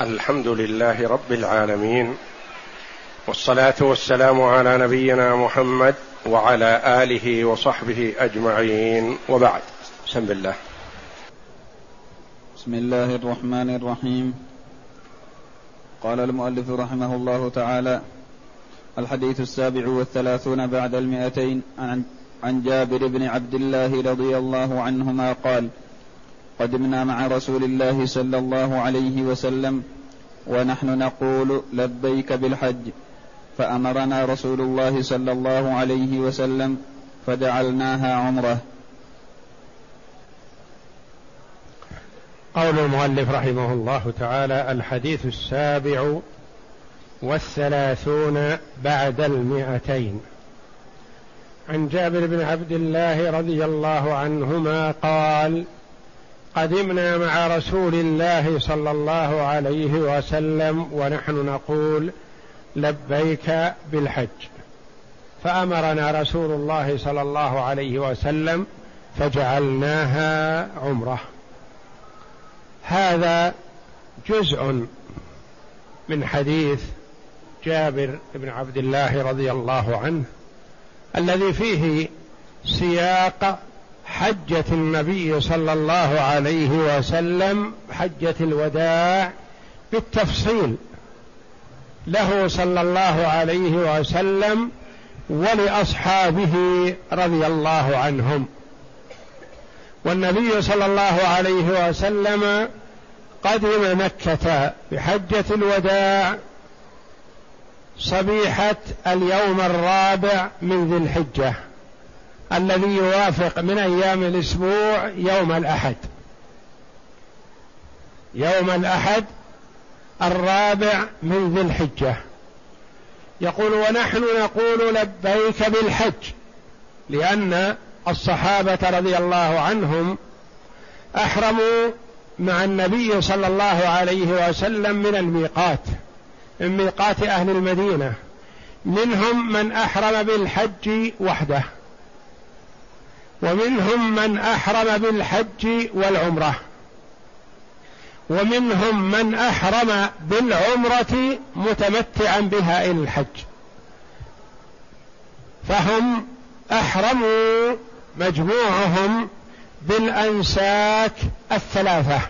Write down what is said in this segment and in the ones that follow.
الحمد لله رب العالمين والصلاة والسلام على نبينا محمد وعلى آله وصحبه أجمعين. وبعد بسم الله. بسم الله الرحمن الرحيم. قال المؤلف رحمه الله تعالى الحديث السابع والثلاثون بعد المئتين عن, عن جابر بن عبد الله رضي الله عنهما قال قدمنا مع رسول الله صلى الله عليه وسلم ونحن نقول لبيك بالحج. فأمرنا رسول الله صلى الله عليه وسلم فجعلناها عمرة. قول المؤلف رحمه الله تعالى الحديث السابع والثلاثون بعد المئتين. عن جابر بن عبد الله رضي الله عنهما قال قدمنا مع رسول الله صلى الله عليه وسلم ونحن نقول لبيك بالحج. فأمرنا رسول الله صلى الله عليه وسلم فجعلناها عمرة. هذا جزء من حديث جابر بن عبد الله رضي الله عنه الذي فيه سياق حجة النبي صلى الله عليه وسلم حجة الوداع بالتفصيل. له صلى الله عليه وسلم ولأصحابه رضي الله عنهم. والنبي صلى الله عليه وسلم قدم مكة بحجة الوداع صبيحة اليوم الرابع من ذي الحجة. الذي يوافق من أيام الأسبوع يوم الأحد. يوم الأحد الرابع من ذي الحجة. يقول ونحن نقول لبيك بالحج لأن الصحابة رضي الله عنهم أحرموا مع النبي صلى الله عليه وسلم من الميقات من ميقات أهل المدينة. منهم من أحرم بالحج وحده. ومنهم من أحرم بالحج والعمرة. ومنهم من أحرم بالعمرة متمتعا بها إلى الحج. فهم أحرموا مجموعهم بالأنساك الثلاثة.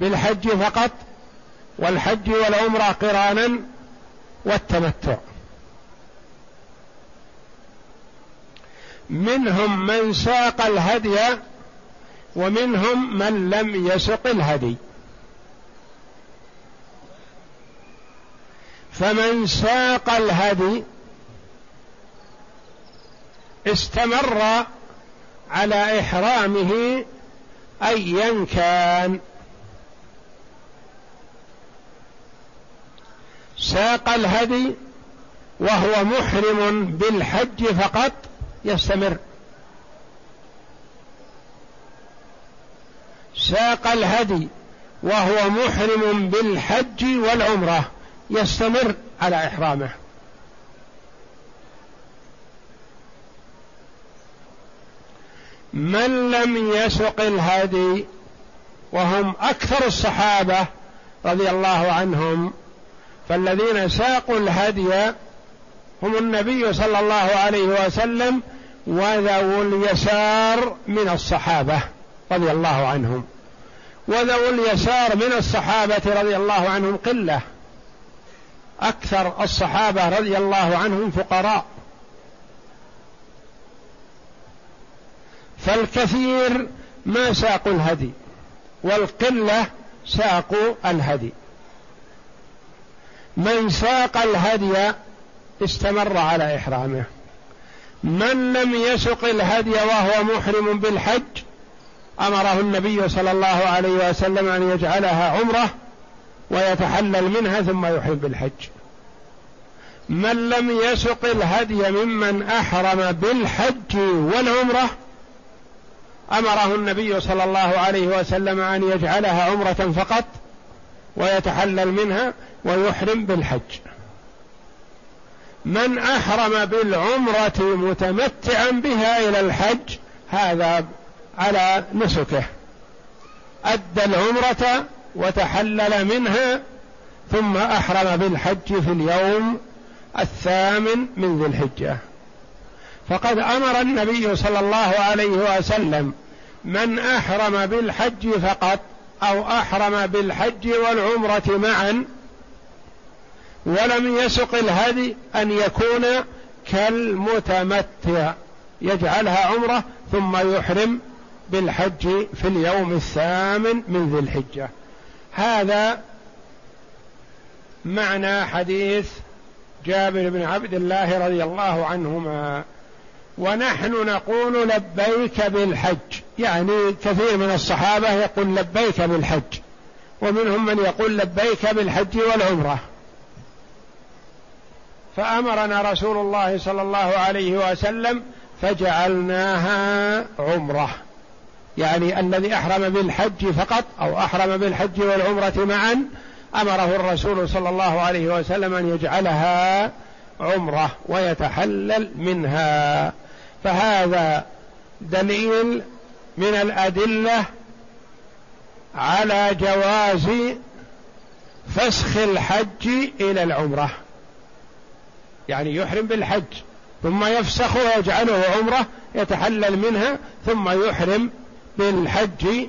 بالحج فقط والحج والعمرة قرانا والتمتع. منهم من ساق الهدي ومنهم من لم يسق الهدي. فمن ساق الهدي استمر على إحرامه ايا كان. ساق الهدي وهو محرم بالحج فقط يستمر. ساق الهدي وهو محرم بالحج والعمرة. يستمر على إحرامه. من لم يسق الهدي وهم أكثر الصحابة رضي الله عنهم فالذين ساقوا الهدي هم النبي صلى الله عليه وسلم وذو اليسار من الصحابة رضي الله عنهم. وذو اليسار من الصحابة رضي الله عنهم قلة. أكثر الصحابة رضي الله عنهم فقراء. فالكثير ما ساقوا الهدي والقلة ساقوا الهدي. من ساق الهدي استمر على إحرامه. من لم يسق الهدي وهو محرم بالحج أمره النبي صلى الله عليه وسلم أن يجعلها عمرة ويتحلل منها ثم يحرم بالحج. من لم يسق الهدي ممن أحرم بالحج والعمرة أمره النبي صلى الله عليه وسلم أن يجعلها عمرة فقط ويتحلل منها ويحرم بالحج. من أحرم بالعمرة متمتعا بها إلى الحج هذا على نسكه. أدى العمرة وتحلل منها ثم أحرم بالحج في اليوم الثامن من ذي الحجة. فقد أمر النبي صلى الله عليه وسلم من أحرم بالحج فقط أو أحرم بالحج والعمرة معا ولم يسق الهدي أن يكون كالمتمتع يجعلها عمرة ثم يحرم بالحج في اليوم الثامن من ذي الحجة. هذا معنى حديث جابر بن عبد الله رضي الله عنهما. ونحن نقول لبيك بالحج يعني كثير من الصحابة يقول لبيك بالحج ومنهم من يقول لبيك بالحج والعمرة. فأمرنا رسول الله صلى الله عليه وسلم فجعلناها عمرة. يعني الذي أحرم بالحج فقط أو أحرم بالحج والعمرة معا أمره الرسول صلى الله عليه وسلم أن يجعلها عمرة ويتحلل منها. فهذا دليل من الأدلة على جواز فسخ الحج إلى العمرة. يعني يحرم بالحج ثم يفسخ ويجعله عمرة يتحلل منها ثم يحرم بالحج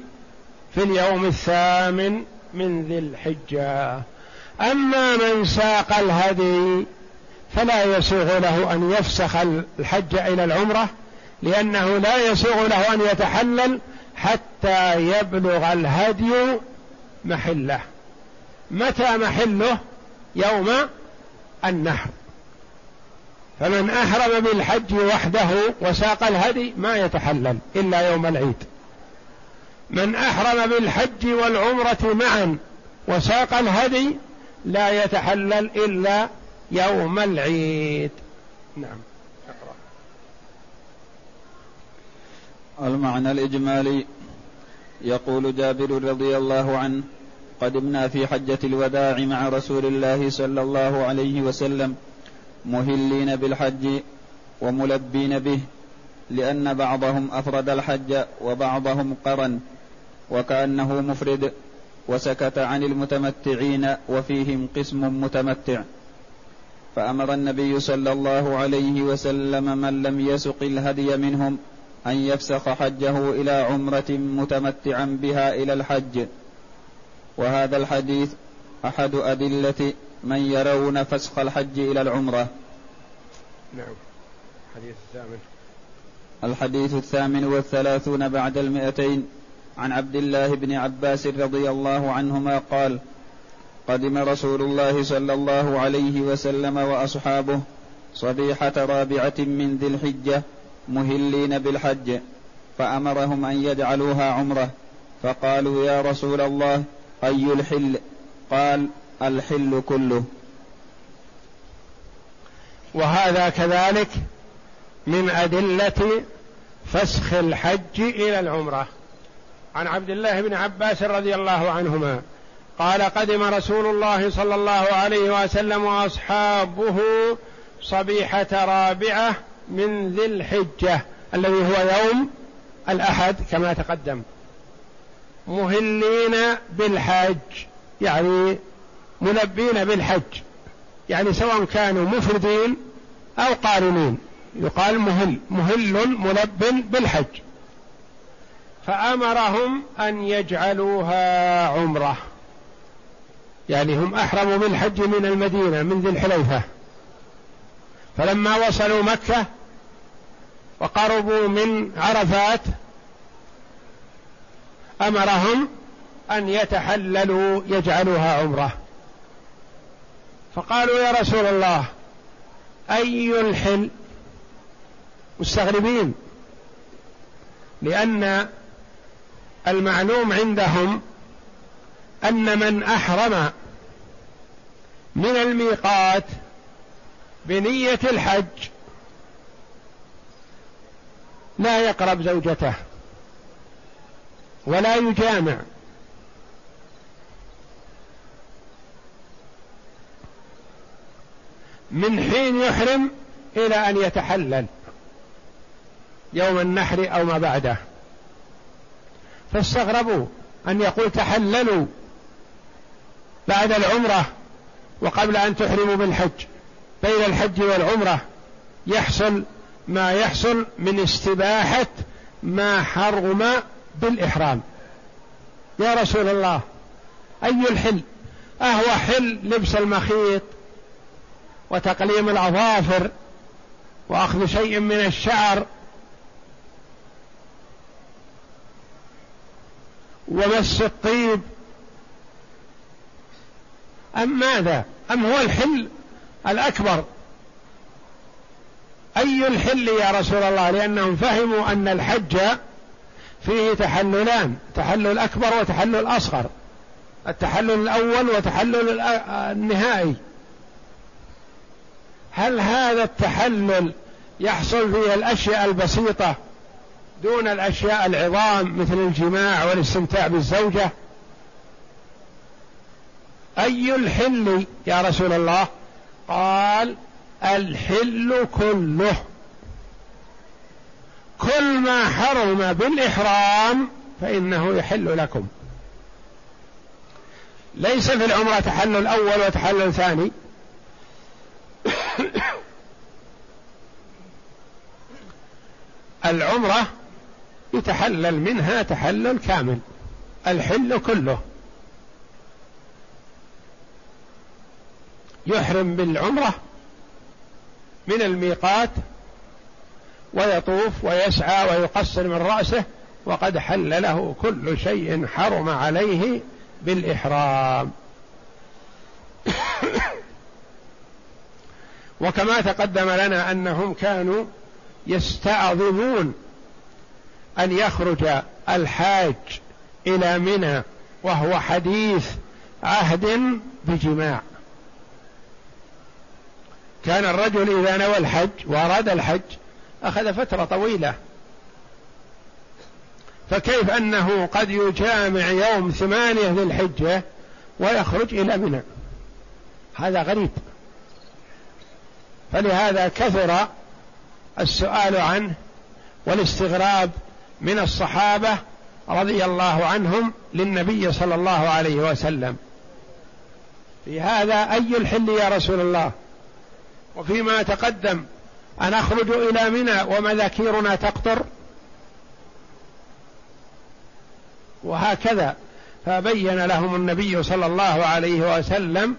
في اليوم الثامن من ذي الحجة. أما من ساق الهدي فلا يسوغ له أن يفسخ الحج إلى العمرة لأنه لا يسوغ له أن يتحلل حتى يبلغ الهدي محله. متى محله؟ يوم النحر. فمن احرم بالحج وحده وساق الهدي ما يتحلل إلا يوم العيد. من احرم بالحج والعمرة معا وساق الهدي لا يتحلل إلا يوم العيد. نعم. أقرأ. المعنى الإجمالي يقول جابر رضي الله عنه قدمنا في حجة الوداع مع رسول الله صلى الله عليه وسلم مهلين بالحج وملبين به لأن بعضهم أفرد الحج وبعضهم قرن وكأنه مفرد وسكت عن المتمتعين وفيهم قسم متمتع. فأمر النبي صلى الله عليه وسلم من لم يسق الهدي منهم أن يفسخ حجه إلى عمرة متمتعا بها إلى الحج. وهذا الحديث أحد أدلة من يرون فسخ الحج إلى العمرة. نعم. الحديث الثامن. الحديث الثامن والثلاثون بعد المئتين. عن عبد الله بن عباس رضي الله عنهما قال قدم رسول الله صلى الله عليه وسلم وأصحابه صبيحة رابعة من ذي الحجة مهلين بالحج فأمرهم أن يجعلوها عمرة. فقالوا يا رسول الله أي الحل؟ قال الحل كله. وهذا كذلك من أدلة فسخ الحج إلى العمرة. عن عبد الله بن عباس رضي الله عنهما قال قدم رسول الله صلى الله عليه وسلم وأصحابه صبيحة رابعة من ذي الحجة الذي هو يوم الأحد كما تقدم. مهلين بالحج يعني ملبين بالحج. يعني سواء كانوا مفردين أو قارنين. يقال مهل مهل ملب بالحج. فأمرهم أن يجعلوها عمرة. يعني هم أحرموا بالحج من المدينة من ذي الحليفة. فلما وصلوا مكة وقربوا من عرفات أمرهم أن يتحللوا يجعلوها عمرة. فقالوا يا رسول الله أي الحل؟ مستغربين لأن المعلوم عندهم أن من أحرم من الميقات بنية الحج لا يقرب زوجته ولا يجامع. من حين يحرم إلى أن يتحلل يوم النحر أو ما بعده. فاستغربوا أن يقول تحللوا بعد العمرة وقبل أن تحرموا بالحج. بين الحج والعمرة يحصل ما يحصل من استباحة ما حرم بالإحرام. يا رسول الله أي الحل؟ أهو حل لبس المخيط وتقليم الأظافر وأخذ شيء من الشعر ومس الطيب. أم ماذا؟ أم هو الحل الأكبر؟ أي الحل يا رسول الله؟ لأنهم فهموا أن الحج فيه تحللان تحلل أكبر وتحلل أصغر. التحلل الأول وتحلل النهائي. هل هذا التحلل يحصل فيه الأشياء البسيطة دون الأشياء العظام مثل الجماع والاستمتاع بالزوجة؟ أي الحل يا رسول الله؟ قال الحل كله. كل ما حرم بالإحرام فإنه يحل لكم. ليس في العمرة تحلل أول وتحلل ثاني. العمرة يتحلل منها تحلل كامل الحل كله. يحرم بالعمرة من الميقات ويطوف ويسعى ويقصر من رأسه وقد حل له كل شيء حرم عليه بالإحرام. وكما تقدم لنا أنهم كانوا يستعظمون أن يخرج الحاج إلى منى وهو حديث عهد بجماع. كان الرجل إذا نوى الحج وأراد الحج أخذ فترة طويلة. فكيف أنه قد يجامع يوم ثمانية للحجة ويخرج إلى منى؟ هذا غريب. فلهذا كثر السؤال عنه والاستغراب من الصحابة رضي الله عنهم للنبي صلى الله عليه وسلم. في هذا أي الحل يا رسول الله؟ وفيما تقدم أن أخرج إلى منى ومذاكيرنا تقطر؟ وهكذا فبين لهم النبي صلى الله عليه وسلم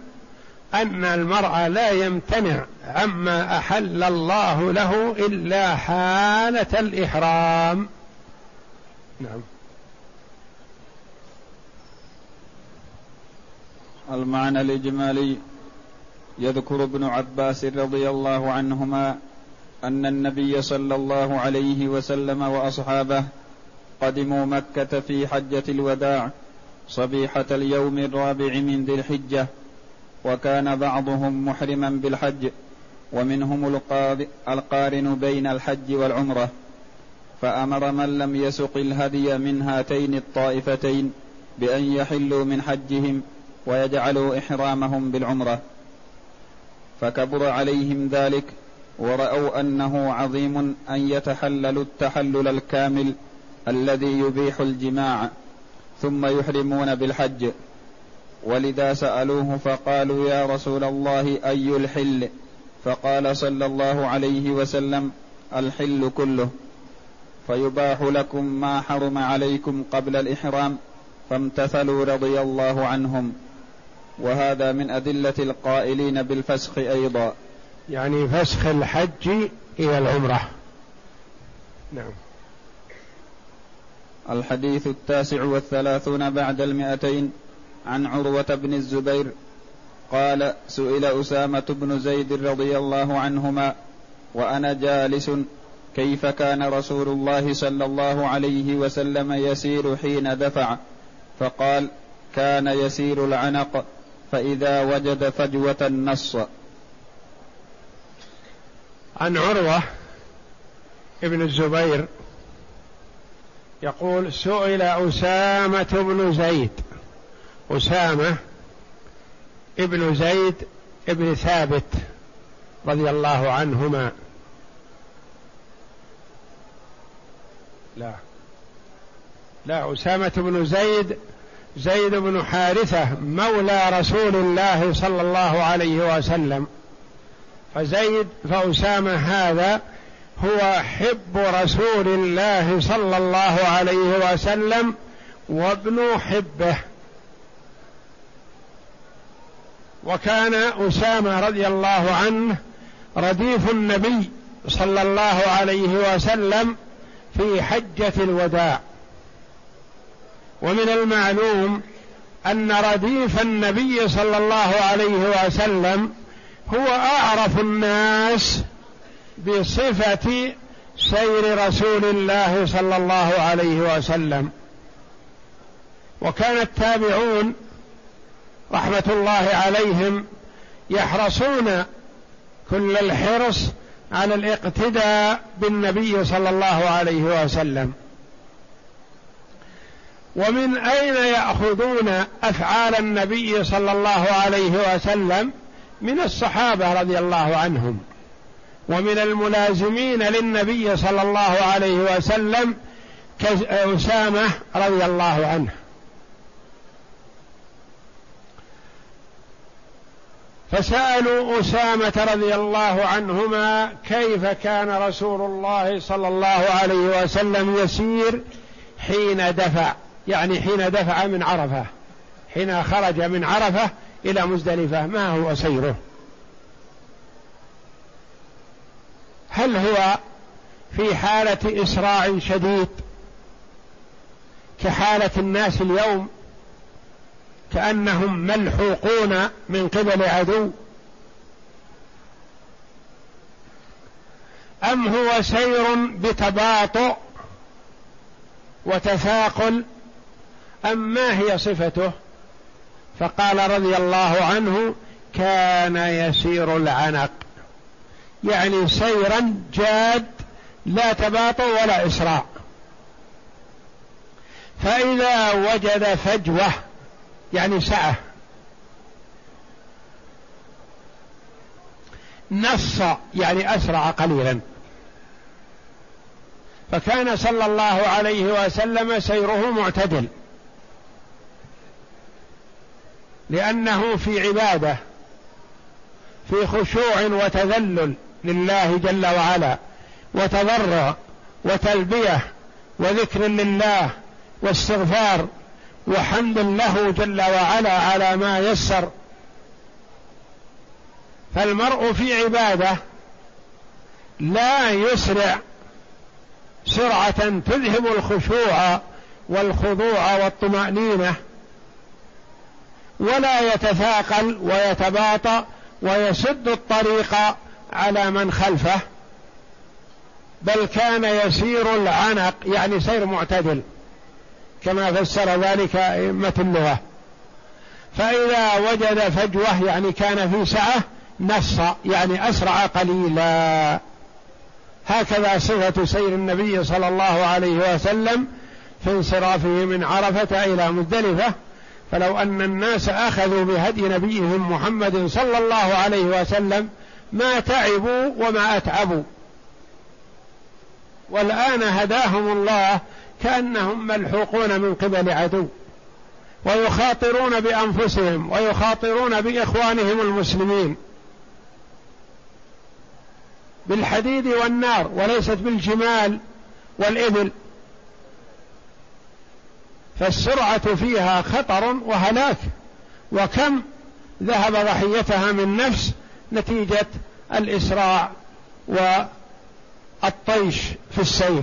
أن المرء لا يمتنع عما أحل الله له إلا حالة الإحرام. نعم. المعنى الإجمالي يذكر ابن عباس رضي الله عنهما أن النبي صلى الله عليه وسلم وأصحابه قدموا مكة في حجة الوداع صبيحة اليوم الرابع من ذي الحجة وكان بعضهم محرما بالحج ومنهم القارن بين الحج والعمرة فأمر من لم يسق الهدي من هاتين الطائفتين بأن يحلوا من حجهم ويجعلوا إحرامهم بالعمرة. فكبر عليهم ذلك ورأوا أنه عظيم أن يتحللوا التحلل الكامل الذي يبيح الجماع ثم يحرمون بالحج. ولذا سألوه فقالوا يا رسول الله أي الحل؟ فقال صلى الله عليه وسلم الحل كله. فيباح لكم ما حرم عليكم قبل الإحرام فامتثلوا رضي الله عنهم. وهذا من أدلة القائلين بالفسخ أيضا. يعني فسخ الحج إلى العمرة. نعم. الحديث التاسع والثلاثون بعد المئتين. عن عروة بن الزبير قال سئل أسامة بن زيد رضي الله عنهما وأنا جالس كيف كان رسول الله صلى الله عليه وسلم يسير حين دفع؟ فقال كان يسير العنق فإذا وجد فجوة نص عن عروة ابن الزبير يقول سئل أسامة بن زيد أسامة ابن زيد ابن ثابت رضي الله عنهما. لا. لا أسامة بن زيد زيد بن حارثة مولى رسول الله صلى الله عليه وسلم. فزيد فأسامة هذا هو حب رسول الله صلى الله عليه وسلم وابن حبه. وكان أسامة رضي الله عنه رديف النبي صلى الله عليه وسلم في حجة الوداع. ومن المعلوم أن رديف النبي صلى الله عليه وسلم هو أعرف الناس بصفة سير رسول الله صلى الله عليه وسلم. وكان التابعون رحمة الله عليهم يحرصون كل الحرص على الاقتداء بالنبي صلى الله عليه وسلم. ومن أين يأخذون أفعال النبي صلى الله عليه وسلم؟ من الصحابة رضي الله عنهم. ومن الملازمين للنبي صلى الله عليه وسلم كأسامة رضي الله عنه. فسألوا أسامة رضي الله عنهما كيف كان رسول الله صلى الله عليه وسلم يسير حين دفع يعني حين دفع من عرفة حين خرج من عرفة إلى مزدلفة ما هو سيره؟ هل هو في حالة إسراع شديد كحالة الناس اليوم؟ كأنهم ملحوقون من قبل عدو. أم هو سير بتباطؤ وتثاقل؟ أم ما هي صفته؟ فقال رضي الله عنه كان يسير العنق. يعني سيرا جاد لا تباطؤ ولا إسراع فإذا وجد فجوة يعني سعة نص يعني أسرع قليلا. فكان صلى الله عليه وسلم سيره معتدل. لأنه في عبادة في خشوع وتذلل لله جل وعلا وتضرع وتلبية وذكر لله واستغفار وحمد له جل وعلا على ما يسر. فالمرء في عبادة لا يسرع سرعة تذهب الخشوع والخضوع والطمأنينة ولا يتثاقل ويتباطأ ويسد الطريق على من خلفه بل كان يسير العنق يعني سير معتدل. كما فسر ذلك أئمة اللغة. فإذا وجد فجوة يعني كان في سعة نص يعني أسرع قليلا. هكذا صفة سير النبي صلى الله عليه وسلم في انصرافه من عرفة إلى مزدلفة. فلو أن الناس أخذوا بهدي نبيهم محمد صلى الله عليه وسلم ما تعبوا وما أتعبوا. والآن هداهم الله كأنهم ملحوقون من قبل عدو ويخاطرون بأنفسهم ويخاطرون بإخوانهم المسلمين. بالحديد والنار وليست بالجمال والإبل. فالسرعة فيها خطر وهلاك وكم ذهب ضحيتها من نفس نتيجة الإسراع والطيش في السير.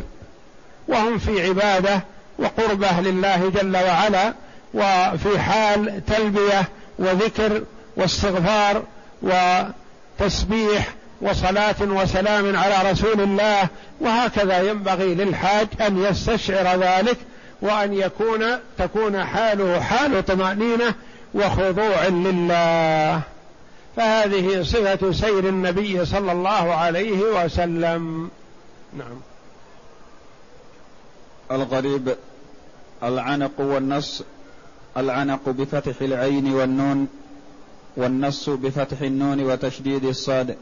وهم في عبادة وقربة لله جل وعلا وفي حال تلبية وذكر واستغفار وتسبيح وصلاة وسلام على رسول الله وهكذا ينبغي للحاج أن يستشعر ذلك وأن يكون تكون حاله حال طمأنينة وخضوع لله. فهذه صفة سير النبي صلى الله عليه وسلم. نعم. الغريب العنق والنص العنق بفتح العين والنون والنص بفتح النون وتشديد الصاد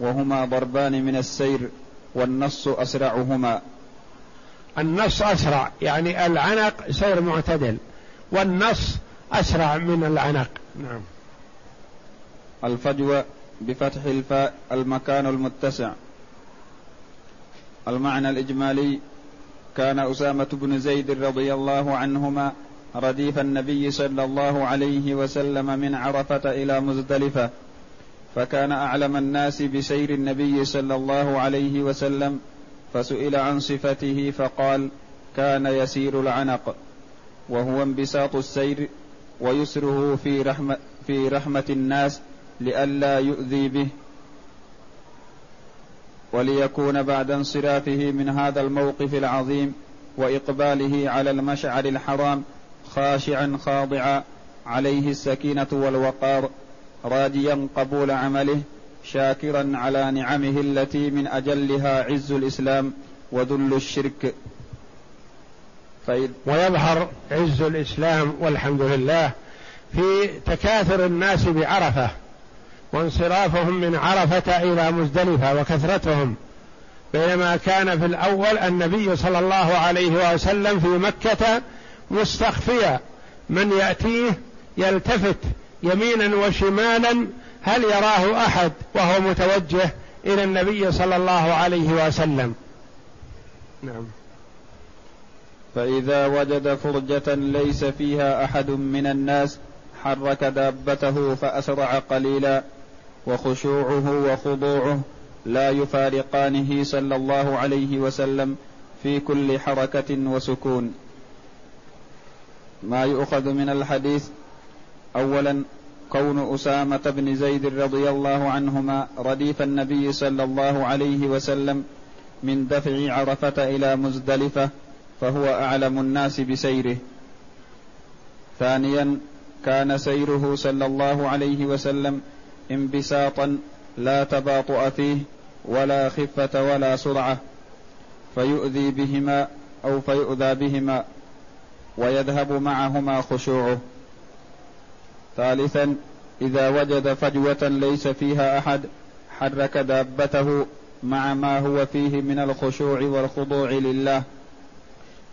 وهما ضربان من السير والنص أسرعهما. النص أسرع يعني العنق سير معتدل والنص أسرع من العنق. نعم. الفجوة بفتح الفاء المكان المتسع. المعنى الإجمالي كان أسامة بن زيد رضي الله عنهما رديف النبي صلى الله عليه وسلم من عرفة إلى مزدلفة فكان أعلم الناس بسير النبي صلى الله عليه وسلم فسئل عن صفته فقال كان يسير العنق وهو انبساط السير ويسره في رحمة, في رحمة الناس لئلا يؤذي به. وليكون بعد انصرافه من هذا الموقف العظيم وإقباله على المشعر الحرام خاشعا خاضعا عليه السكينة والوقار راجيا قبول عمله شاكرا على نعمه التي من أجلها عز الإسلام وذل الشرك. فإذ ويظهر عز الإسلام والحمد لله في تكاثر الناس بعرفة. وانصرافهم من عرفة إلى مزدلفة وكثرتهم بينما كان في الأول النبي صلى الله عليه وسلم في مكة مستخفيا من يأتيه يلتفت يمينا وشمالا هل يراه أحد وهو متوجه إلى النبي صلى الله عليه وسلم؟ نعم. فإذا وجد فرجة ليس فيها أحد من الناس حرك دابته فأسرع قليلا وخشوعه وخضوعه لا يفارقانه صلى الله عليه وسلم في كل حركة وسكون. ما يؤخذ من الحديث اولا كون أسامة بن زيد رضي الله عنهما رديف النبي صلى الله عليه وسلم من دفع عرفة إلى مزدلفة فهو أعلم الناس بسيره. ثانيا كان سيره صلى الله عليه وسلم انبساطا لا تباطؤ فيه ولا خفة ولا سرعة فيؤذي بهما أو فيؤذى بهما ويذهب معهما خشوعه. ثالثا إذا وجد فجوة ليس فيها أحد حرك دابته مع ما هو فيه من الخشوع والخضوع لله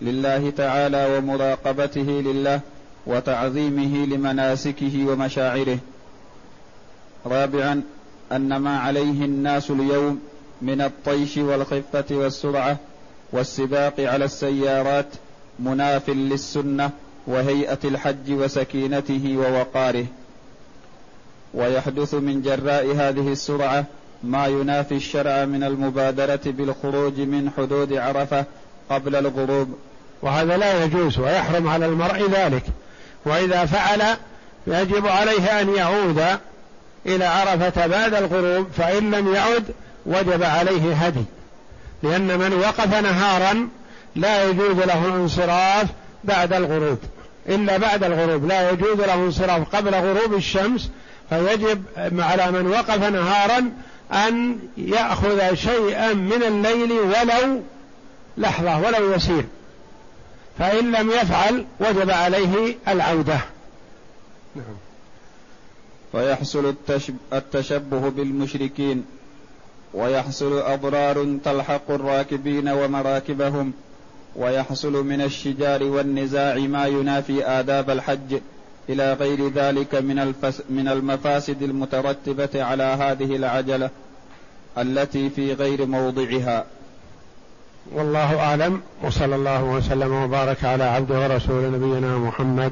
لله تعالى ومراقبته لله وتعظيمه لمناسكه ومشاعره. رابعا أن ما عليه الناس اليوم من الطيش والخفة والسرعة والسباق على السيارات مناف للسنة وهيئة الحج وسكينته ووقاره. ويحدث من جراء هذه السرعة ما ينافي الشرع من المبادرة بالخروج من حدود عرفة قبل الغروب. وهذا لا يجوز ويحرم على المرء ذلك. وإذا فعل يجب عليه أن يعود إلى عرفة بعد الغروب فإن لم يعد وجب عليه هدي. لأن من وقف نهارا لا يجوز له الانصراف بعد الغروب. إلا بعد الغروب. لا يجوز له انصراف قبل غروب الشمس فيجب على من وقف نهارا أن يأخذ شيئا من الليل ولو لحظة ولو يسير. فإن لم يفعل وجب عليه العودة. نعم. فيحصل التشبه بالمشركين ويحصل أضرار تلحق الراكبين ومراكبهم ويحصل من الشجار والنزاع ما ينافي آداب الحج إلى غير ذلك من, الفس من المفاسد المترتبة على هذه العجلة التي في غير موضعها. والله أعلم وصلى الله وسلم وبارك على عبده ورسول نبينا محمد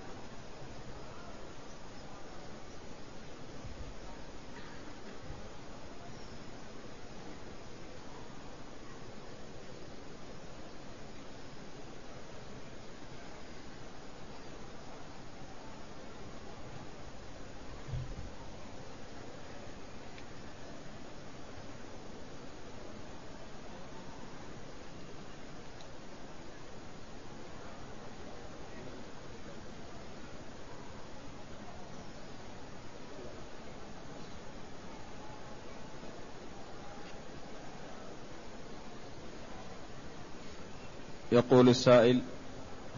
يقول السائل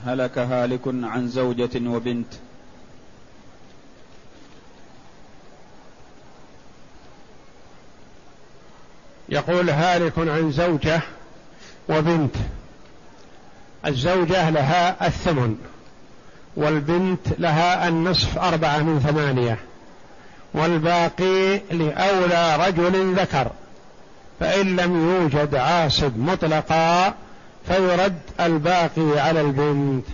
هلك هالك عن زوجة وبنت. يقول هالك عن زوجة وبنت. الزوجة لها الثمن والبنت لها النصف أربعة من ثمانية والباقي لأولى رجل ذكر فإن لم يوجد عاصب مطلقا فيرد الباقي على البنت.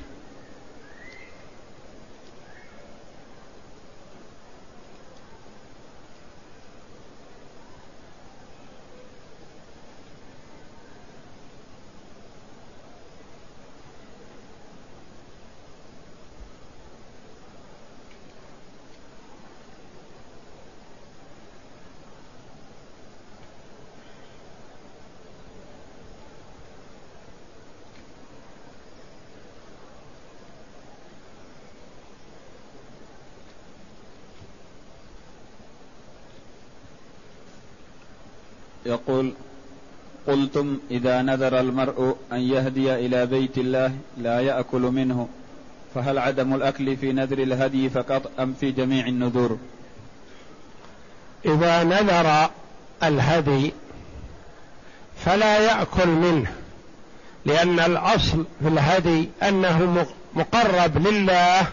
يقول قلتم إذا نذر المرء أن يهدي إلى بيت الله لا يأكل منه فهل عدم الأكل في نذر الهدي فقط أم في جميع النذور؟ إذا نذر الهدي فلا يأكل منه لأن الأصل في الهدي أنه مقرب لله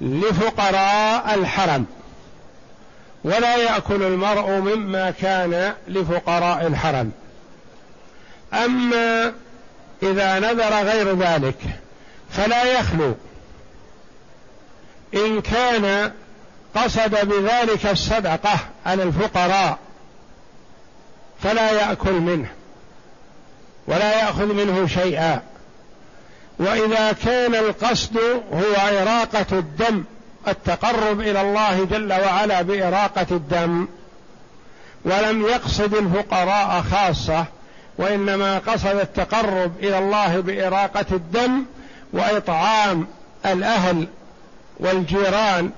لفقراء الحرم. ولا يأكل المرء مما كان لفقراء الحرم. أما إذا نذر غير ذلك فلا يخلو. إن كان قصد بذلك الصدقة على الفقراء فلا يأكل منه ولا يأخذ منه شيئا. وإذا كان القصد هو إراقة الدم التقرب إلى الله جل وعلا بإراقة الدم ولم يقصد الفقراء خاصة وإنما قصد التقرب إلى الله بإراقة الدم وإطعام الأهل والجيران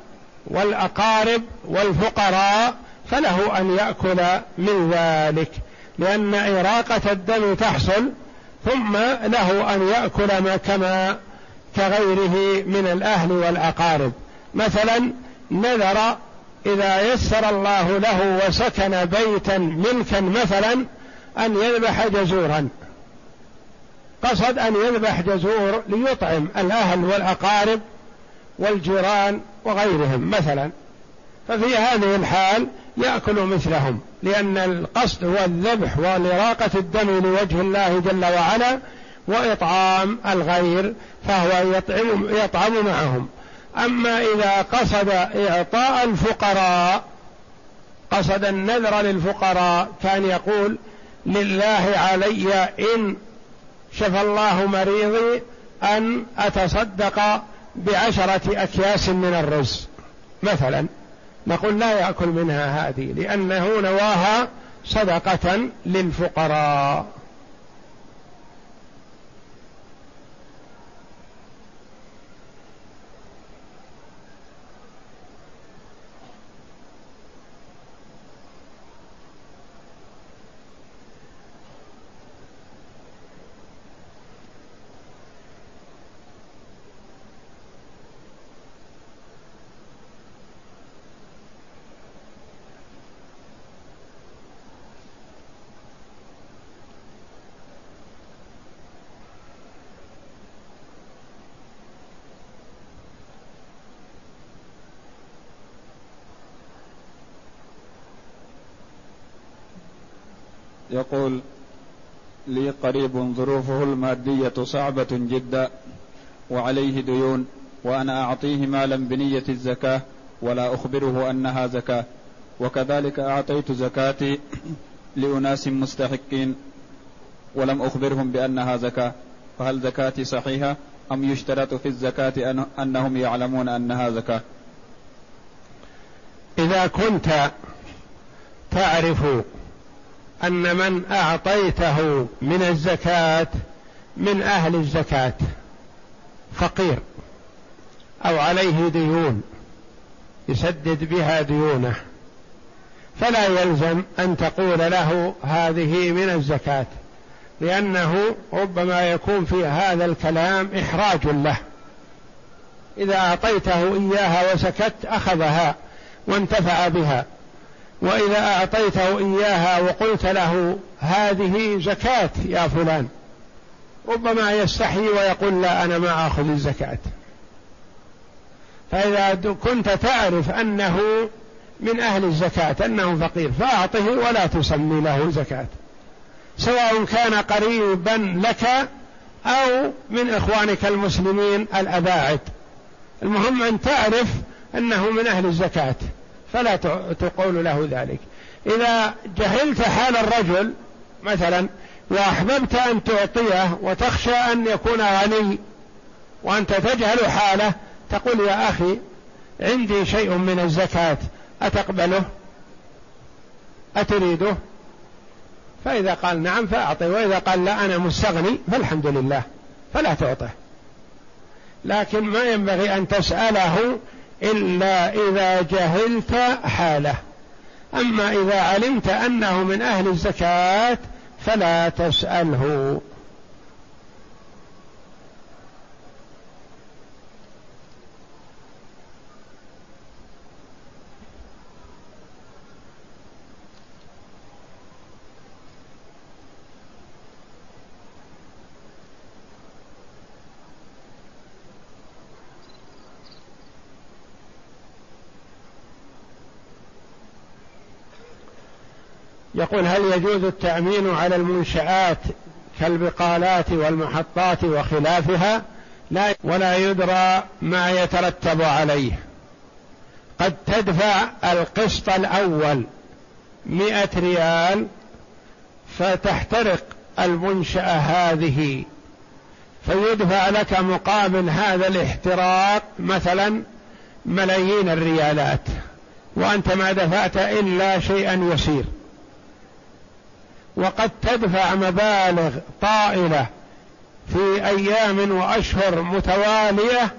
والأقارب والفقراء فله أن يأكل من ذلك لأن إراقة الدم تحصل ثم له أن يأكل ما كما كغيره من الأهل والأقارب. مثلا نذر إذا يسر الله له وسكن بيتا ملكا مثلا أن يذبح جزورا. قصد أن يذبح جزور ليطعم الأهل والأقارب والجيران وغيرهم مثلا. ففي هذه الحال يأكل مثلهم لأن القصد هو الذبح والإراقة الدم لوجه الله جل وعلا وإطعام الغير فهو يطعم, يطعم معهم. أما إذا قصد إعطاء الفقراء قصد النذر للفقراء كان يقول لله علي إن شفى الله مريضي أن أتصدق بعشرة أكياس من الرز. مثلا نقول لا يأكل منها هذه لأنه نواها صدقة للفقراء. يقول لي قريب ظروفه المادية صعبة جدا وعليه ديون وأنا أعطيه مالا بنية الزكاة ولا أخبره أنها زكاة وكذلك أعطيت زكاتي لأناس مستحقين ولم أخبرهم بأنها زكاة فهل زكاتي صحيحة؟ أم يشترط في الزكاة أنهم يعلمون أنها زكاة؟ إذا كنت تعرف أن من أعطيته من الزكاة من أهل الزكاة فقير أو عليه ديون يسدد بها ديونه. فلا يلزم أن تقول له هذه من الزكاة لأنه ربما يكون في هذا الكلام إحراج له. إذا أعطيته إياها وسكت أخذها وانتفع بها. وإذا أعطيته إياها وقلت له هذه زكاة يا فلان ربما يستحيي ويقول لا أنا ما آخذ الزكاة. فإذا كنت تعرف أنه من أهل الزكاة أنه فقير فأعطه ولا تسمي له زكاة. سواء كان قريبا لك أو من إخوانك المسلمين الأباعد. المهم أن تعرف أنه من أهل الزكاة. فلا تقول له ذلك. إذا جهلت حال الرجل مثلا وأحببت أن تعطيه وتخشى أن يكون غني وأنت تجهل حاله تقول يا أخي عندي شيء من الزكاة أتقبله؟ أتريده؟ فإذا قال نعم فأعطي وإذا قال لا أنا مستغني فالحمد لله فلا تعطه. لكن ما ينبغي أن تسأله إلا إذا جهلت حاله. أما إذا علمت أنه من أهل الزكاة فلا تسأله. يقول هل يجوز التأمين على المنشآت كالبقالات والمحطات وخلافها؟ لا ولا يدرى ما يترتب عليه. قد تدفع القسط الأول مئة ريال فتحترق المنشأة هذه. فيدفع لك مقابل هذا الاحتراق مثلا ملايين الريالات. وأنت ما دفعت إلا شيئا يسير. وقد تدفع مبالغ طائلة في أيام وأشهر متوالية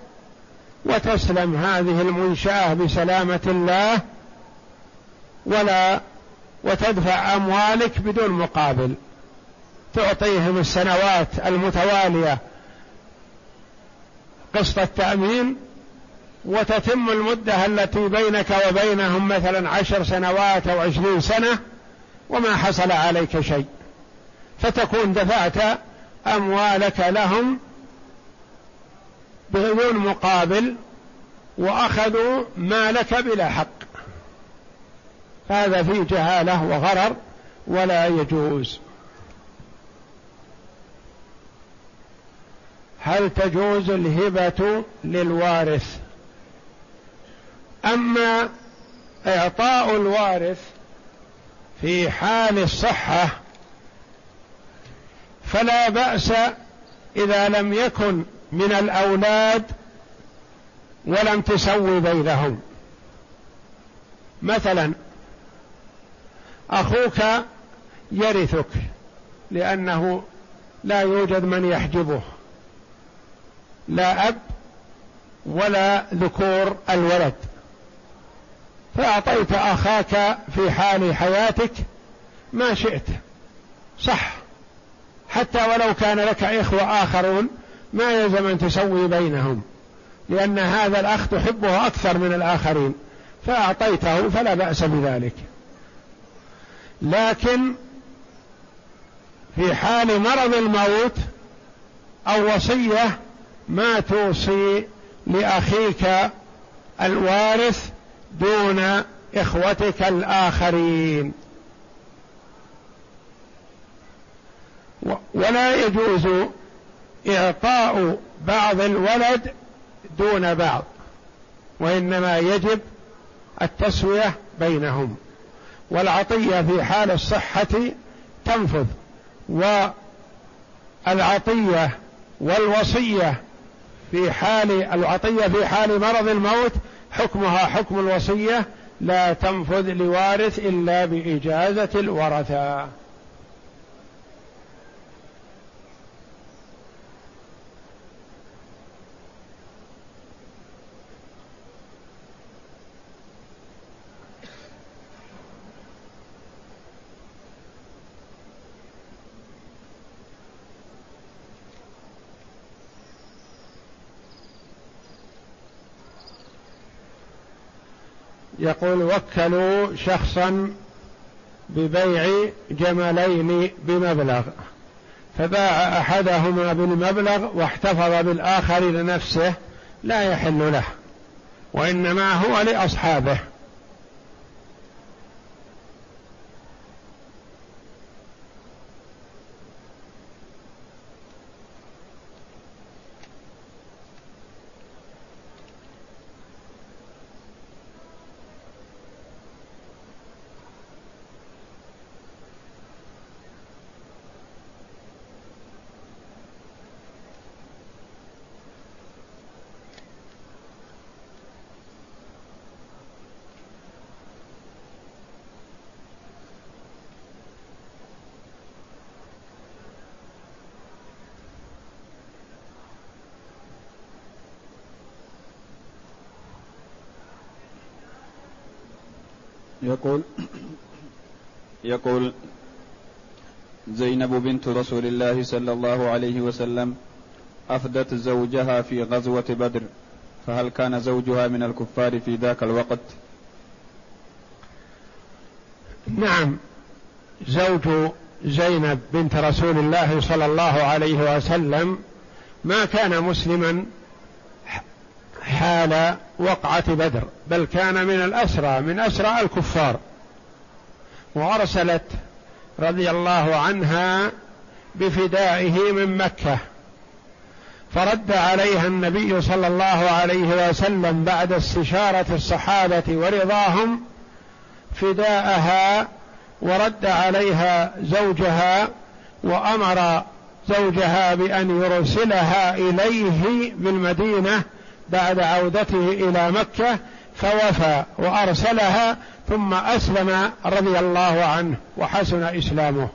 وتسلم هذه المنشأة بسلامة الله ولا وتدفع أموالك بدون مقابل. تعطيهم السنوات المتوالية قسط التأمين وتتم المدة التي بينك وبينهم مثلا عشر سنوات أو عشرين سنة وما حصل عليك شيء. فتكون دفعت أموالك لهم بدون مقابل وأخذوا مالك بلا حق. هذا فيه جهالة وغرر ولا يجوز. هل تجوز الهبة للوارث؟ أما إعطاء الوارث في حال الصحة فلا بأس إذا لم يكن من الأولاد ولم تسوي بينهم. مثلا أخوك يرثك لأنه لا يوجد من يحجبه لا أب ولا ذكور الولد. فأعطيت أخاك في حال حياتك ما شئت. صح. حتى ولو كان لك إخوة آخرون ما يلزم أن تسوي بينهم لأن هذا الأخ تحبه أكثر من الآخرين فأعطيته فلا بأس بذلك. لكن في حال مرض الموت أو وصية ما توصي لأخيك الوارث دون إخوتك الآخرين. ولا يجوز إعطاء بعض الولد دون بعض وإنما يجب التسوية بينهم. والعطية في حال الصحة تنفذ والعطية والوصية في حال العطية في حال مرض الموت حكمها حكم الوصية لا تنفذ لوارث إلا بإجازة الورثة. يقول وكلوا شخصا ببيع جملين بمبلغ. فباع أحدهما بالمبلغ واحتفظ بالاخر لنفسه لا يحل له وإنما هو لأصحابه. يقول يقول زينب بنت رسول الله صلى الله عليه وسلم أفدت زوجها في غزوة بدر فهل كان زوجها من الكفار في ذاك الوقت؟ نعم زوج زينب بنت رسول الله صلى الله عليه وسلم ما كان مسلما حال وقعة بدر بل كان من الأسرى من أسرى الكفار. وأرسلت رضي الله عنها بفدائه من مكة. فرد عليها النبي صلى الله عليه وسلم بعد استشارة الصحابة ورضاهم فداءها ورد عليها زوجها وأمر زوجها بأن يرسلها إليه بالمدينة بعد عودته إلى مكة فوفى وأرسلها ثم أسلم رضي الله عنه وحسن إسلامه.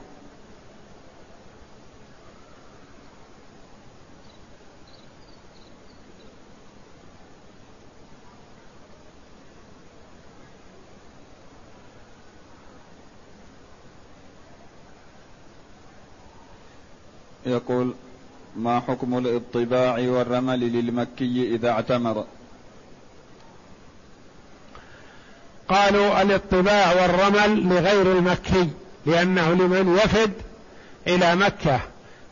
يقول ما حكم الإطباع والرمل للمكي إذا اعتمر؟ قالوا الإطباع والرمل لغير المكي لأنه لمن يفد إلى مكة.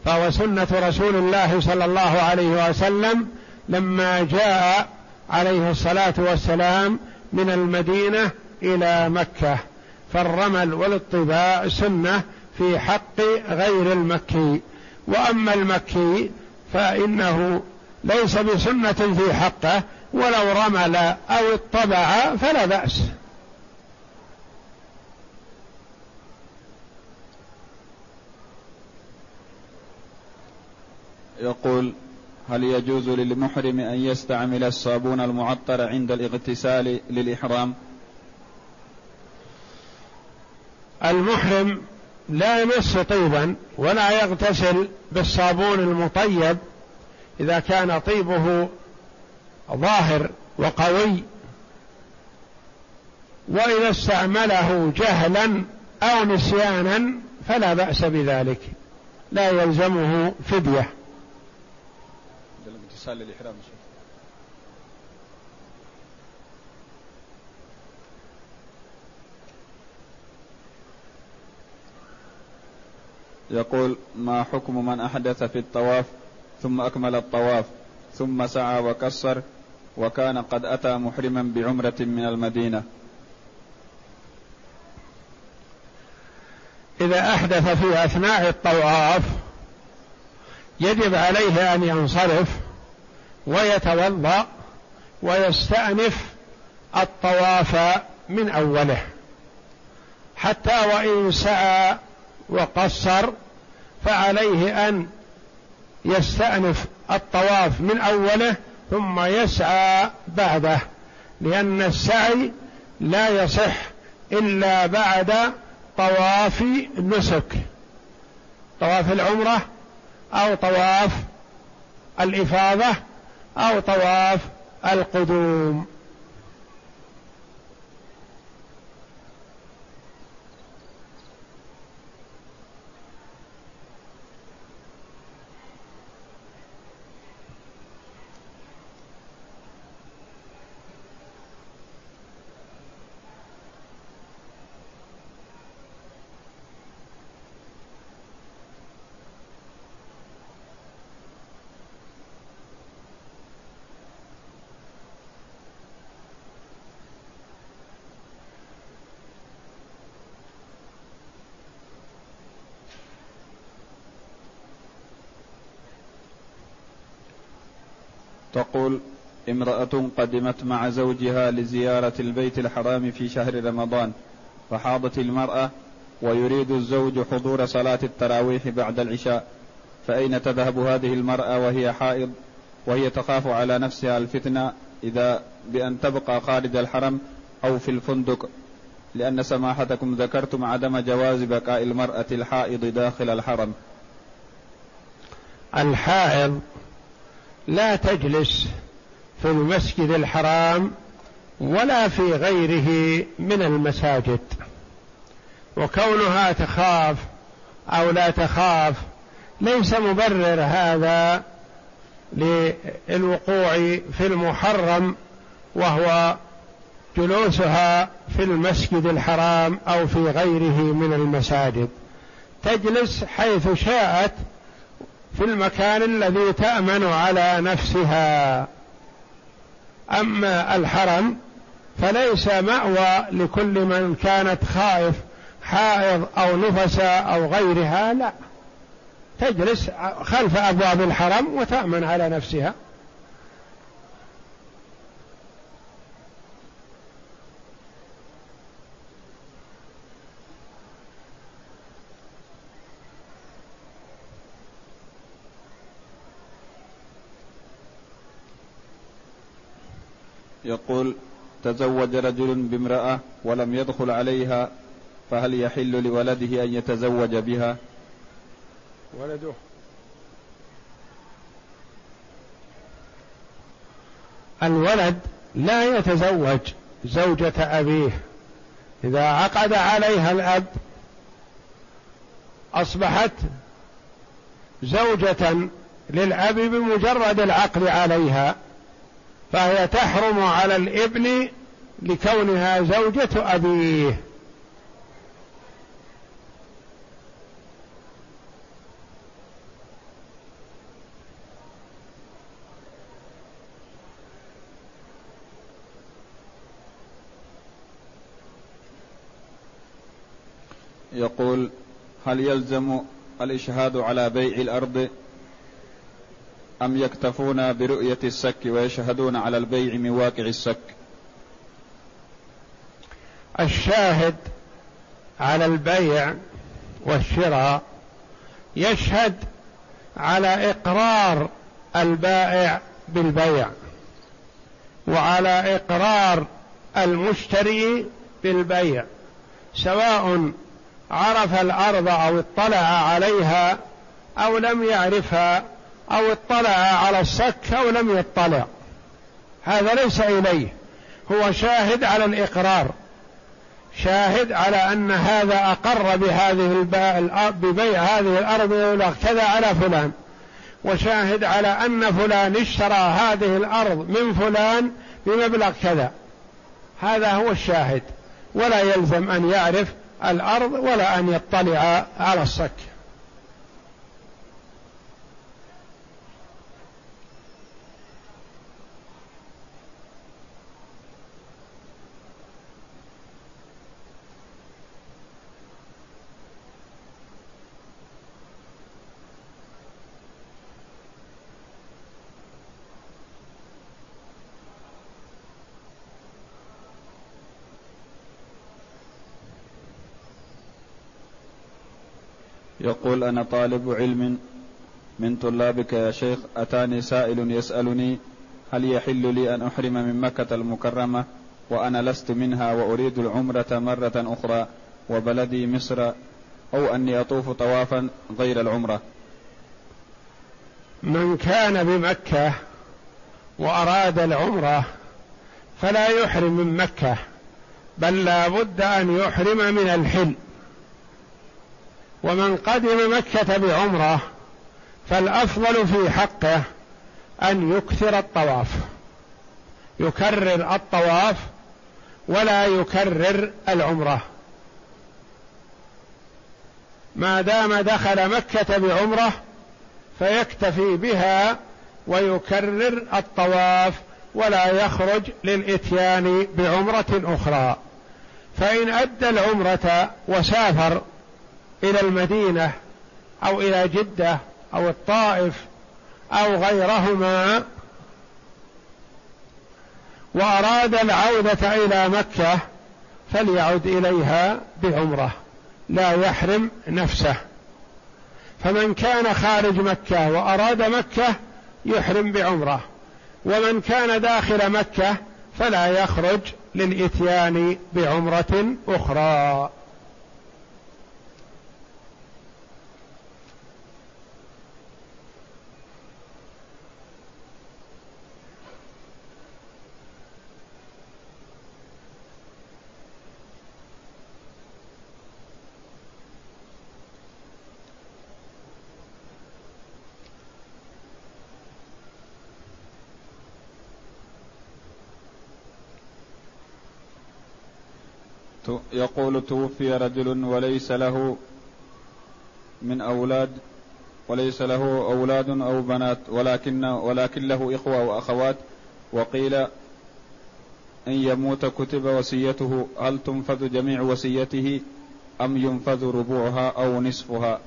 فهو سنة رسول الله صلى الله عليه وسلم لما جاء عليه الصلاة والسلام من المدينة إلى مكة. فالرمل والإطباع سنة في حق غير المكي. وأما المكي فإنه ليس بسنة في حقه ولو رمل أو اطبع فلا بأس. يقول هل يجوز للمحرم أن يستعمل الصابون المعطر عند الاغتسال للإحرام؟ المحرم لا يمس طيبا ولا يغتسل بالصابون المطيب إذا كان طيبه ظاهر وقوي. وإذا استعمله جهلا أو نسيانا فلا بأس بذلك. لا يلزمه فدية. يقول ما حكم من أحدث في الطواف ثم أكمل الطواف ثم سعى وكسر وكان قد أتى محرما بعمرة من المدينة. إذا أحدث في أثناء الطواف يجب عليه أن ينصرف ويتوضأ ويستأنف الطواف من أوله حتى وإن سعى وقصر فعليه أن يستأنف الطواف من أوله ثم يسعى بعده لأن السعي لا يصح إلا بعد طواف نسك طواف العمرة أو طواف الإفاضة أو طواف القدوم. تقول امرأة قدمت مع زوجها لزيارة البيت الحرام في شهر رمضان فحاضت المرأة ويريد الزوج حضور صلاة التراويح بعد العشاء فأين تذهب هذه المرأة وهي حائض؟ وهي تخاف على نفسها الفتنة إذا بأن تبقى خارج الحرم أو في الفندق لأن سماحتكم ذكرتم عدم جواز بقاء المرأة الحائض داخل الحرم. الحائض لا تجلس في المسجد الحرام ولا في غيره من المساجد. وكونها تخاف أو لا تخاف ليس مبرر هذا للوقوع في المحرم وهو جلوسها في المسجد الحرام أو في غيره من المساجد. تجلس حيث شاءت في المكان الذي تأمن على نفسها. أما الحرم فليس مأوى لكل من كانت خائف حائض أو نفسا أو غيرها لا. تجلس خلف أبواب الحرم وتأمن على نفسها. يقول تزوج رجل بامرأة ولم يدخل عليها فهل يحل لولده أن يتزوج بها؟ ولده. الولد لا يتزوج زوجة أبيه. إذا عقد عليها الأب أصبحت زوجة للأب بمجرد العقد عليها. فهي تحرم على الابن لكونها زوجة أبيه. يقول هل يلزم الإشهاد على بيع الأرض أم يكتفون برؤية السك ويشهدون على البيع من واقع السك؟ الشاهد على البيع والشراء يشهد على إقرار البائع بالبيع وعلى إقرار المشتري بالبيع سواء عرف الأرض أو اطلع عليها أو لم يعرفها أو اطلع على الصك أو لم يطلع. هذا ليس إليه. هو شاهد على الإقرار. شاهد على أن هذا أقر بهذه ببيع هذه بمبلغ كذا على فلان. وشاهد على أن فلان اشترى هذه الأرض من فلان بمبلغ كذا. هذا هو الشاهد. ولا يلزم أن يعرف الأرض ولا أن يطلع على الصك يقول أنا طالب علم من طلابك يا شيخ أتاني سائل يسألني هل يحل لي أن أحرم من مكة المكرمة وأنا لست منها وأريد العمرة مرة أخرى وبلدي مصر أو أني أطوف طوافا غير العمرة. من كان بمكة وأراد العمرة فلا يحرم من مكة بل لا بد أن يحرم من الحل ومن قدم مكة بعمرة فالأفضل في حقه أن يكثر الطواف. يكرر الطواف ولا يكرر العمرة. ما دام دخل مكة بعمرة فيكتفي بها ويكرر الطواف ولا يخرج للإتيان بعمرة أخرى. فإن أدى العمرة وسافر إلى المدينة أو إلى جدة أو الطائف أو غيرهما وأراد العودة إلى مكة فليعد إليها بعمرة لا يحرم نفسه. فمن كان خارج مكة وأراد مكة يحرم بعمرة ومن كان داخل مكة فلا يخرج للإتيان بعمرة أخرى. يقول توفي رجل وليس له من أولاد وليس له أولاد أو بنات ولكن ولكن له إخوة وأخوات وقيل إن يموت كتب وصيته هل تنفذ جميع وصيته أم ينفذ ربوعها أو نصفها؟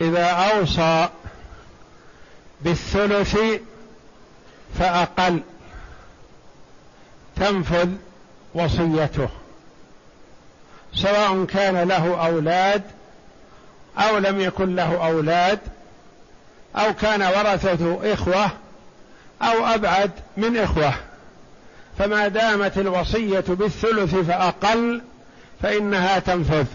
إذا أوصى بالثلث فأقل. تنفذ وصيته سواء كان له أولاد أو لم يكن له أولاد أو كان ورثته إخوة أو أبعد من إخوة. فما دامت الوصية بالثلث فأقل فإنها تنفذ.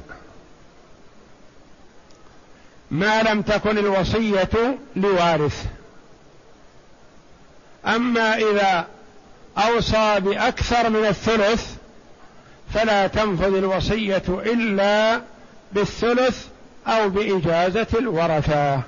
ما لم تكن الوصية لوارث. أما إذا أوصى بأكثر من الثلث فلا تنفذ الوصية إلا بالثلث أو بإجازة الورثة.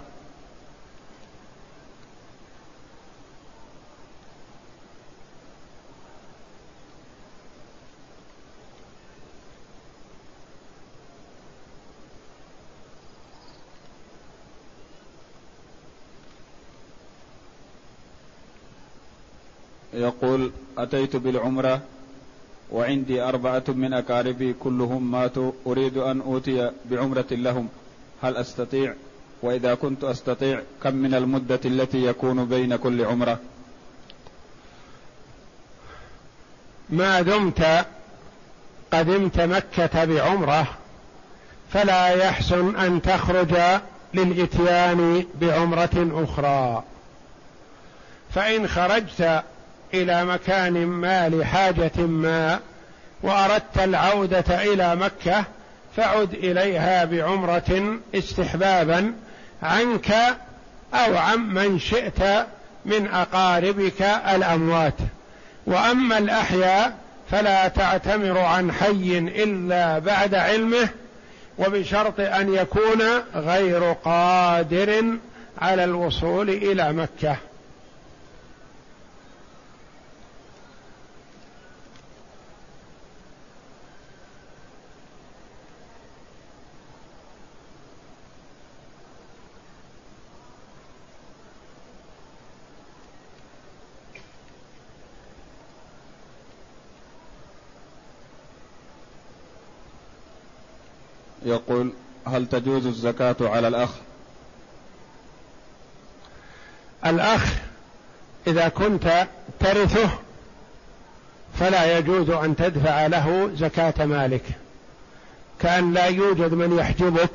يقول أتيت بالعمرة وعندي أربعة من أقاربي كلهم ماتوا أريد أن أوتي بعمرة لهم. هل أستطيع؟ وإذا كنت أستطيع كم من المدة التي يكون بين كل عمرة؟ ما دمت قدمت مكة بعمرة فلا يحسن أن تخرج للإتيان بعمرة أخرى. فإن خرجت إلى مكان ما لحاجة ما وأردت العودة إلى مكة فعد إليها بعمرة استحبابا عنك أو عن من شئت من أقاربك الأموات. وأما الأحياء فلا تعتمر عن حي إلا بعد علمه وبشرط أن يكون غير قادر على الوصول إلى مكة. يقول هل تجوز الزكاة على الأخ؟ الأخ إذا كنت ترثه فلا يجوز أن تدفع له زكاة مالك كأن لا يوجد من يحجبك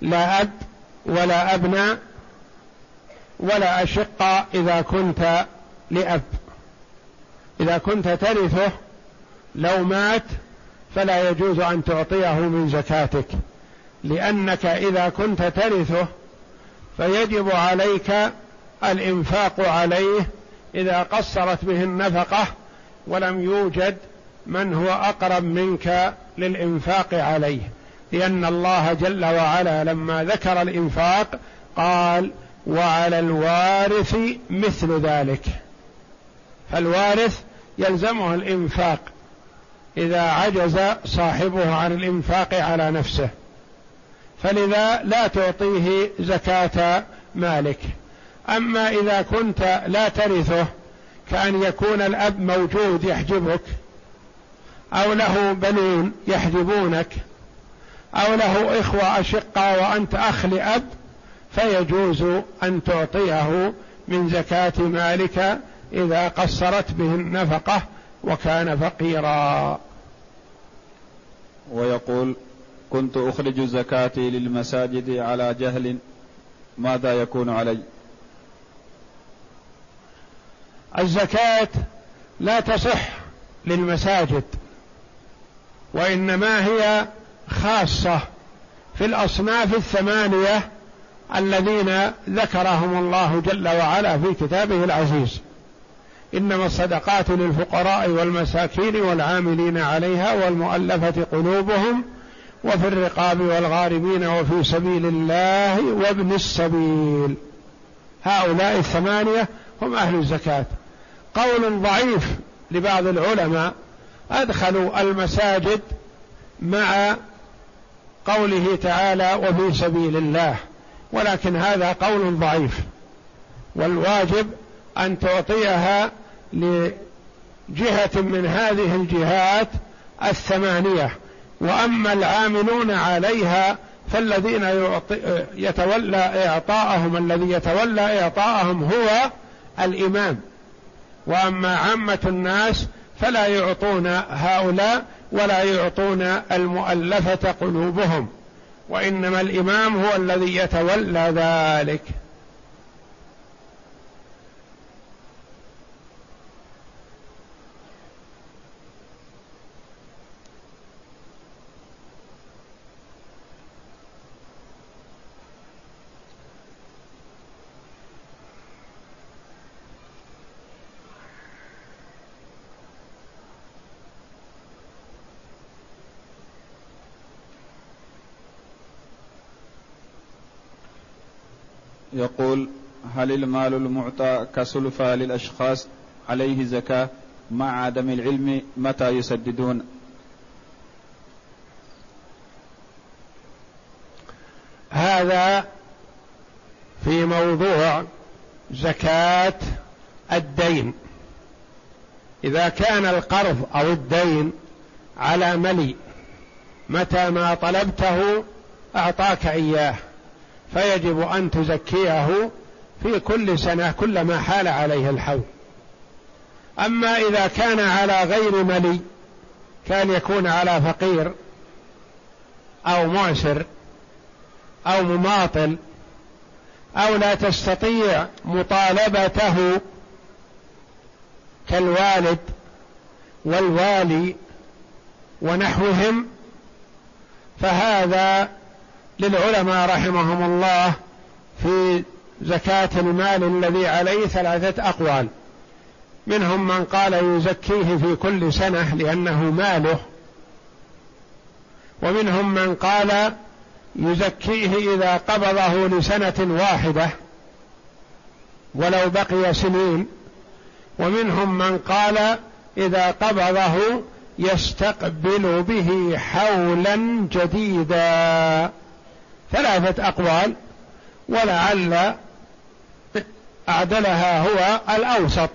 لا أب ولا أبناء ولا أشقة إذا كنت لأب. إذا كنت ترثه لو مات فلا يجوز أن تعطيه من زكاتك. لأنك إذا كنت ترثه فيجب عليك الإنفاق عليه إذا قصرت به النفقة ولم يوجد من هو أقرب منك للإنفاق عليه. لأن الله جل وعلا لما ذكر الإنفاق قال وعلى الوارث مثل ذلك فالوارث يلزمه الإنفاق إذا عجز صاحبه عن الإنفاق على نفسه. فلذا لا تعطيه زكاة مالك. أما إذا كنت لا ترثه كأن يكون الأب موجود يحجبك أو له بنون يحجبونك أو له إخوة اشقاء وأنت أخ لأب فيجوز أن تعطيه من زكاة مالك إذا قصرت به النفقة وكان فقيرا. ويقول كنت أخرج زكاتي للمساجد على جهل ماذا يكون علي؟ الزكاة لا تصح للمساجد وإنما هي خاصة في الأصناف الثمانية الذين ذكرهم الله جل وعلا في كتابه العزيز. إنما الصدقات للفقراء والمساكين والعاملين عليها والمؤلفة قلوبهم وفي الرقاب والغارمين وفي سبيل الله وابن السبيل. هؤلاء الثمانية هم أهل الزكاة. قول ضعيف لبعض العلماء ادخلوا المساجد مع قوله تعالى وفي سبيل الله ولكن هذا قول ضعيف. والواجب أن تعطيها لجهة من هذه الجهات الثمانية. وأما العاملون عليها فالذين يتولى إعطاءهم الذي يتولى إعطاءهم هو الإمام. وأما عامة الناس فلا يعطون هؤلاء ولا يعطون المؤلفة قلوبهم وإنما الإمام هو الذي يتولى ذلك. يقول هل المال المعطى كسلفة للأشخاص عليه زكاة مع عدم العلم متى يسددون؟ هذا في موضوع زكاة الدين. إذا كان القرض أو الدين على ملي متى ما طلبته أعطاك إياه. فيجب أن تزكيه في كل سنة كلما حال عليه الحول. أما إذا كان على غير ملي كان يكون على فقير أو معسر أو مماطل أو لا تستطيع مطالبته كالوالد والوالي ونحوهم فهذا للعلماء رحمهم الله في زكاة المال الذي عليه ثلاثة أقوال. منهم من قال يزكيه في كل سنة لأنه ماله. ومنهم من قال يزكيه إذا قبضه لسنة واحدة ولو بقي سنين. ومنهم من قال إذا قبضه يستقبل به حولا جديدا. ثلاثة أقوال ولعل أعدلها هو الأوسط.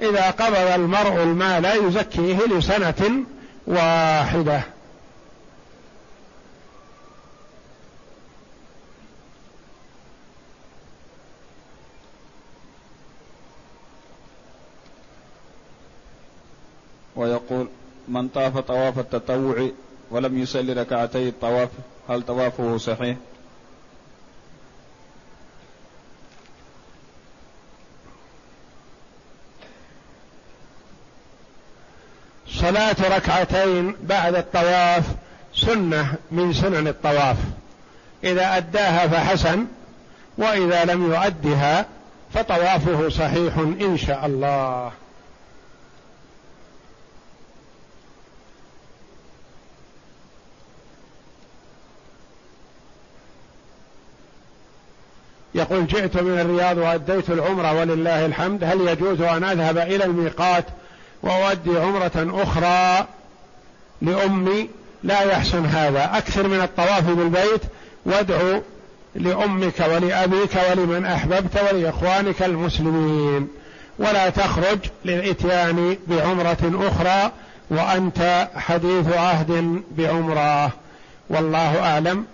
إذا قبض المرء المال يزكيه لسنة واحدة. ويقول من طاف طواف التطوع ولم يصلي ركعتي الطواف هل طوافه صحيح؟ صلاة ركعتين بعد الطواف سنة من سنن الطواف. إذا أداها فحسن وإذا لم يؤدها فطوافه صحيح إن شاء الله. يقول جئت من الرياض وأديت العمرة ولله الحمد هل يجوز أن أذهب إلى الميقات وأؤدي عمرة أخرى لأمي؟ لا يحسن هذا. أكثر من الطواف بالبيت وادعو لأمك ولأبيك ولمن أحببت ولإخوانك المسلمين. ولا تخرج للإتيان بعمرة أخرى وأنت حديث عهد بعمرة. والله أعلم.